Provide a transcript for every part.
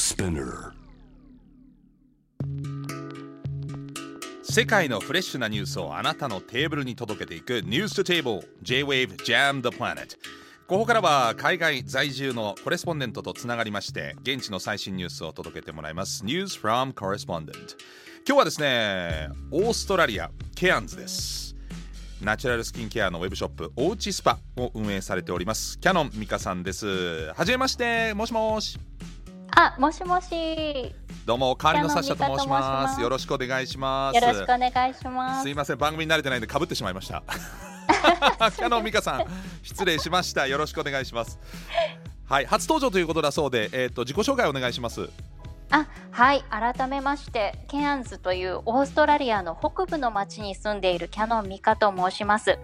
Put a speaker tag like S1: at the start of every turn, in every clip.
S1: Spinner.
S2: 世界のフレッシュなニュースをあなたのテーブルに届けていく News to Table J-Wave Jam the Planet ここからは海外在住のコレスポンデントとつながりまして現地の最新ニュースを届けてもらいます。News from Correspondent 今日はですねオーストラリアケアンズです。ナチュラルスキンケアのウェブショップおうちスパを運営されております。キャノンミカさんです。はじめましてもしもし。
S3: あ、もしもし。
S2: どうも代わりのサッシャと申し
S3: キャノンミカと申し
S2: ま
S3: ますす
S2: よろしくお願いします
S3: よろしくお願いします。
S2: すいません番組に慣れてないんで被ってしまいましたキャノンミカさん失礼しましたよろしくお願いしますはい初登場ということだそうでえっ、と自己紹介お願いします
S3: あ、はい。改めまして、ケアンズというオーストラリアの北部の町に住んでいるキャノンミカと申します。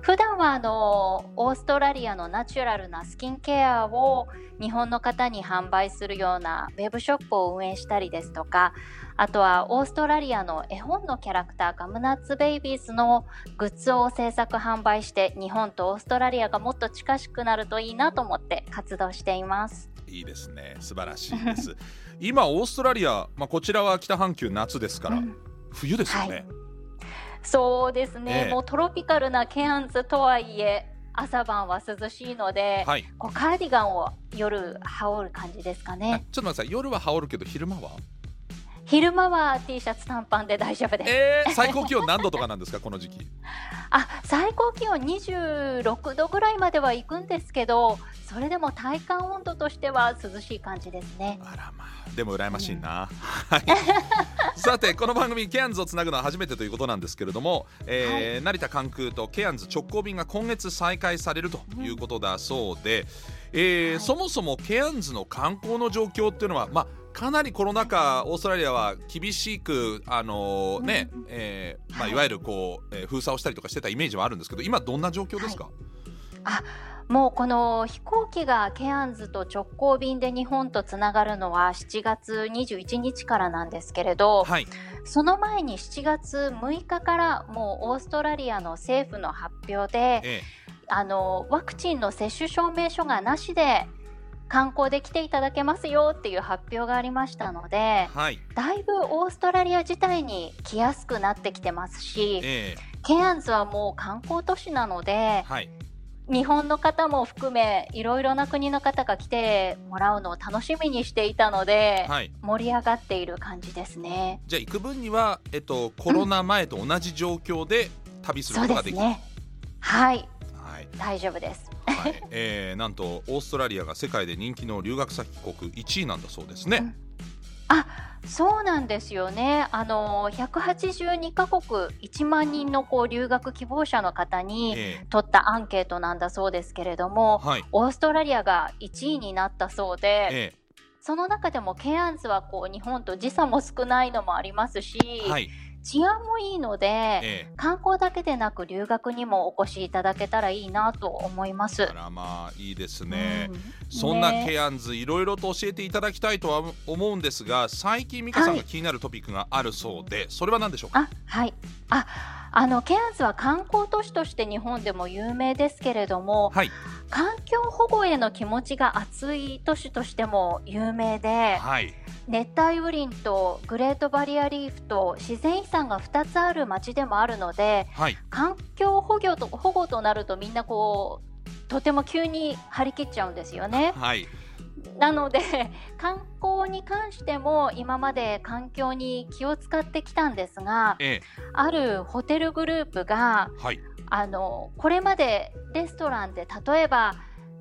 S3: 普段はあのオーストラリアのナチュラルなスキンケアを日本の方に販売するようなウェブショップを運営したりですとか、あとはオーストラリアの絵本のキャラクターガムナッツベイビーズのグッズを制作販売して日本とオーストラリアがもっと近しくなるといいなと思って活動しています。
S2: いいですね。素晴らしいです。今オーストラリア、まあ、こちらは北半球夏ですから、
S3: うん。
S2: 冬ですよね、
S3: はいそうですね、
S2: ええ。
S3: もうトロピカルなケアンズとはいえ朝晩は涼しいので、
S2: はい。
S3: こうカーディガンを夜羽織る感じですか
S2: あ
S3: ね
S2: ちょっと待ってください。夜は羽織るけど昼間は？
S3: 昼間は T シャツ短パンで大丈夫です。
S2: えー、最高気温何度とかなんですかこの時期？
S3: あ最高気温26度ぐらいまでは行くんですけどそれでも体感温度としては涼しい感じですね。
S2: あらまあでも羨ましいな、はい。さてこの番組ケアンズをつなぐのは初めてということなんですけれども、えー成田関空とケアンズ直行便が今月再開されるということだそうで、えー
S3: はい。
S2: そもそもケアンズの観光の状況っていうのはまあかなりコロナ禍オーストラリアは厳しくあのーね、
S3: うん。
S2: えーまあ、
S3: はい。
S2: いわゆるこう、えー封鎖をしたりとかしてたイメージはあるんですけど今どんな状況ですか、
S3: もうこの飛行機がケアンズと直行便で日本とつながるのは7月21日からなんですけれど、
S2: はい。
S3: その前に7月6日からもうオーストラリアの政府の発表で
S2: え。
S3: あのワクチンの接種証明書がなしで観光で来ていただけますよっていう発表がありましたので
S2: ーはい
S3: だいぶオーストラリア自体に来やすくなってきてますし
S2: え
S3: ケアンズはもう観光都市なので
S2: ーはい
S3: 日本の方も含めいろいろな国の方が来てもらうのを楽しみにしていたので、
S2: はい
S3: 盛り上がっている感じですね。
S2: じゃあ行く分には、えっと、コロナ前と同じ状況で旅することができる。
S3: ですね。はい、
S2: はい
S3: 大丈夫です。
S2: はい。えーなんとオーストラリアが世界で人気の留学先国1位なんだそうですね。
S3: あ、そうなんですよね。あの182カ国1万人のこう留学希望者の方に
S2: え
S3: 取ったアンケートなんだそうですけれども
S2: ー、はい。
S3: オーストラリアが1位になったそうで、
S2: え
S3: その中でもケアンズはこう日本と時差も少ないのもありますし、
S2: ーはい
S3: 治安もいいので、
S2: え
S3: 観光だけでなく留学にもお越しいただけたらいいなと思います。
S2: ー、あらまあいいですね。
S3: うん。
S2: そんな
S3: ね。
S2: ケアンズいろいろと教えていただきたいとは思うんですが最近美香さんが気になるトピックがあるそうで、それは何でしょうか？
S3: あはい。ああのケアンズは観光都市として日本でも有名ですけれども
S2: はい
S3: 環境保護への気持ちが熱い都市としても有名で
S2: はい。
S3: 熱帯雨林とグレートバリアリーフと自然遺産が2つある町でもあるので
S2: はい。
S3: 環境保護と保護となるとみんなこうとても急に張り切っちゃうんですよね。
S2: はい。
S3: なので 観光に関しても今まで環境に気を使ってきたんですが
S2: え
S3: あるホテルグループが
S2: ーはい
S3: あのこれまでレストランで例えば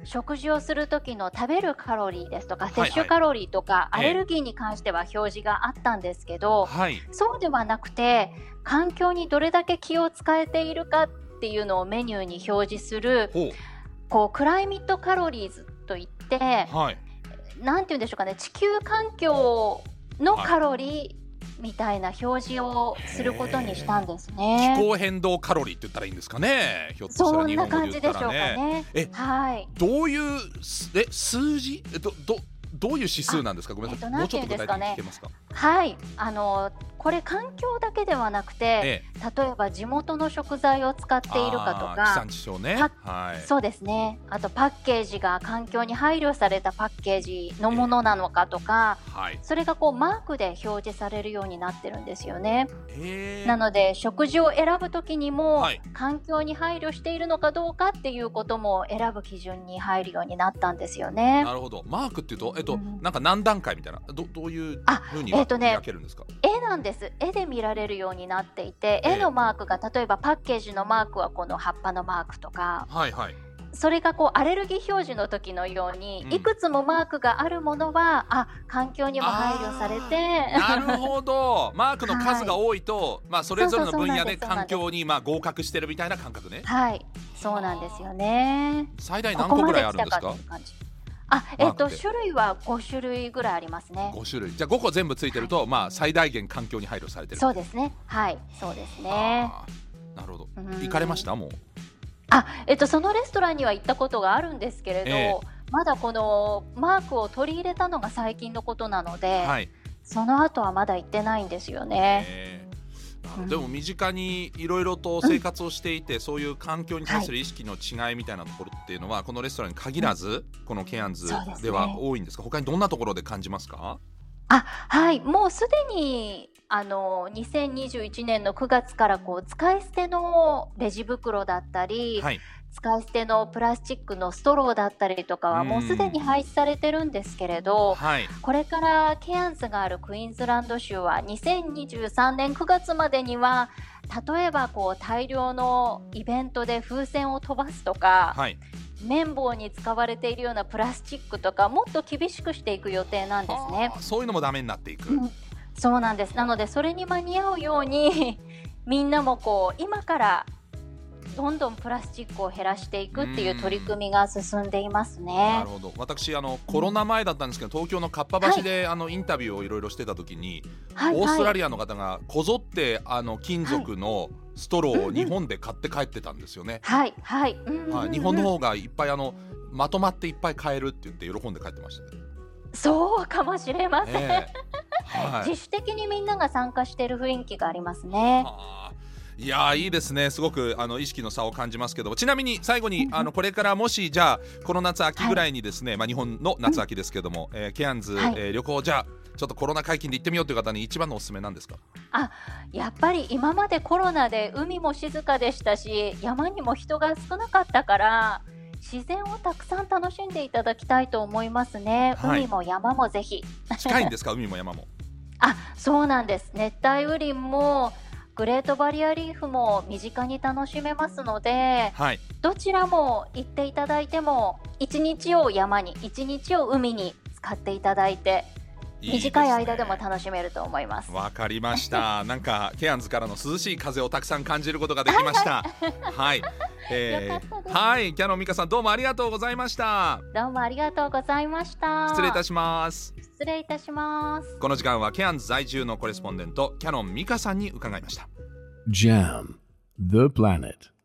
S3: 食事をする時の食べるカロリーですとか摂取カロリーとか、
S2: ええ。
S3: アレルギーに関しては表示があったんですけど、
S2: はい。
S3: そうではなくて環境にどれだけ気を使えているかっていうのをメニューに表示する
S2: ほ
S3: こうクライミットカロリーズといって
S2: うはい。
S3: なんて言うんでしょうかね地球環境のカロリーみたいな表示をすることにしたんですね。
S2: 気候変動カロリーって言ったらいいんですかね。ひょっとした
S3: そんな感じでしょうか
S2: ね。
S3: ね。
S2: え
S3: はい。
S2: どういうすえ数字？えどどどういう指数なんですか、ごめんなさい、
S3: えっと
S2: もうちょっと具体的に聞けますか？
S3: はい。あのこれ環境だけではなくて、
S2: ええ、
S3: 例えば地元の食材を使っているかとか
S2: 産地消ね。
S3: パ
S2: はい。
S3: そうですね。あとパッケージが環境に配慮されたパッケージのものなのかとか、
S2: はい。
S3: それがこうマークで表示されるようになってるんですよね。
S2: へー
S3: なので食事を選ぶときにも、
S2: はい。
S3: 環境に配慮しているのかどうかっていうことも選ぶ基準に入るようになったんですよね。
S2: なるほど。マークっていうとえっと、
S3: うん。
S2: なんか何段階みたいなどどういう
S3: あ
S2: ふうに
S3: えっとね
S2: 分けるんですか、
S3: 絵なんです。絵で見られるようになっていて
S2: ええ。
S3: 絵のマークが例えばパッケージのマークはこの葉っぱのマークとか
S2: はいはい。
S3: それがこうアレルギー表示の時のように、
S2: うん。
S3: いくつもマークがあるものはあ環境にも配慮されて
S2: なるほど。マークの数が多いと、まあそれぞれの分野で環境にまあ合格してるみたいな感覚ね。
S3: はい。そうなんですよね。
S2: 最大何個ぐらいあるんですか？
S3: あえっ、と種類は5種類ぐらいありますね。
S2: 5種類。じゃあ5個全部ついてると、まあ最大限環境に配慮されてる。
S3: そうですね。はい。そうですね。
S2: なるほど。
S3: うん。
S2: 行かれました？もう。
S3: あえっとそのレストランには行ったことがあるんですけれど、
S2: ええ。
S3: まだこのマークを取り入れたのが最近のことなので、
S2: はい、
S3: その後はまだ行ってないんですよね。
S2: えーでも身近にいろいろと生活をしていて、そういう環境に対する意識の違いみたいなところっていうのは、このレストランに限らず、このケアンズ
S3: で
S2: は多いんですか？他にどんなところで感じますか？
S3: あはい。もうすでにあの2021年の9月からこう使い捨てのレジ袋だったり、
S2: はい。
S3: 使い捨てのプラスチックのストローだったりとかはもうすでに廃止されてるんですけれど、
S2: はい。
S3: これからケアンズがあるクイーンズランド州は2023年9月までには例えばこう大量のイベントで風船を飛ばすとか、
S2: はい
S3: 綿棒に使われているようなプラスチックとかもっと厳しくしていく予定なんですね。
S2: そういうのもダメになっていく、
S3: うん。そうなんです。なのでそれに間に合うように みんなもこう今からどんどんプラスチックを減らしていくっていう取り組みが進んでいます
S2: な
S3: ね
S2: る。ほど。私あのコロナ前だったんですけど東京のかっぱ橋で、あのインタビューをいろいろしてた時に、
S3: はい
S2: オーストラ
S3: リ
S2: リアの方がこぞってあの金属のストローを日本で買って帰ってたんですよね、
S3: はいはい、
S2: はい、日本の方がいっぱいあのまとまっていっぱい買えるって言って喜んで帰ってましたね。
S3: そうかもしれません、
S2: ねえ。はい。
S3: 自主的にみんなが参加している雰囲気がありますね。
S2: はあいやーいいですね。すごくあの意識の差を感じますけどちなみに最後にあのこれからもしじゃあこの夏秋ぐらいにですね、まあ、日本の夏秋ですけども、えーケアンズ、
S3: はい。
S2: えー旅行じゃあちょっとコロナ解禁で行ってみようという方に一番のおすすめなんですか？
S3: やっぱり今までコロナで海も静かでしたし山にも人が少なかったから自然をたくさん楽しんでいただきたいと思いますね、
S2: はい。
S3: 海も山もぜひ。
S2: 近いんですか？海も山も。
S3: あそうなんです。熱帯雨林もグレートバリアリーフも身近に楽しめますので
S2: はい。
S3: どちらも行っていただいても一日を山に一日を海に使っていただいて
S2: いいね
S3: 短い間でも楽しめると思います。
S2: わかりました。なんかケアンズからの涼しい風をたくさん感じることができました。はい。え
S3: よかったです
S2: はい、キャノンミカさんどうもありがとうございました。
S3: どうもありがとうございました。
S2: 失礼いたします。
S3: 失礼いたします。
S2: この時間はケアンズ在住のコレスポンデントキャノンミカさんに伺いました。
S1: Jam, the planet.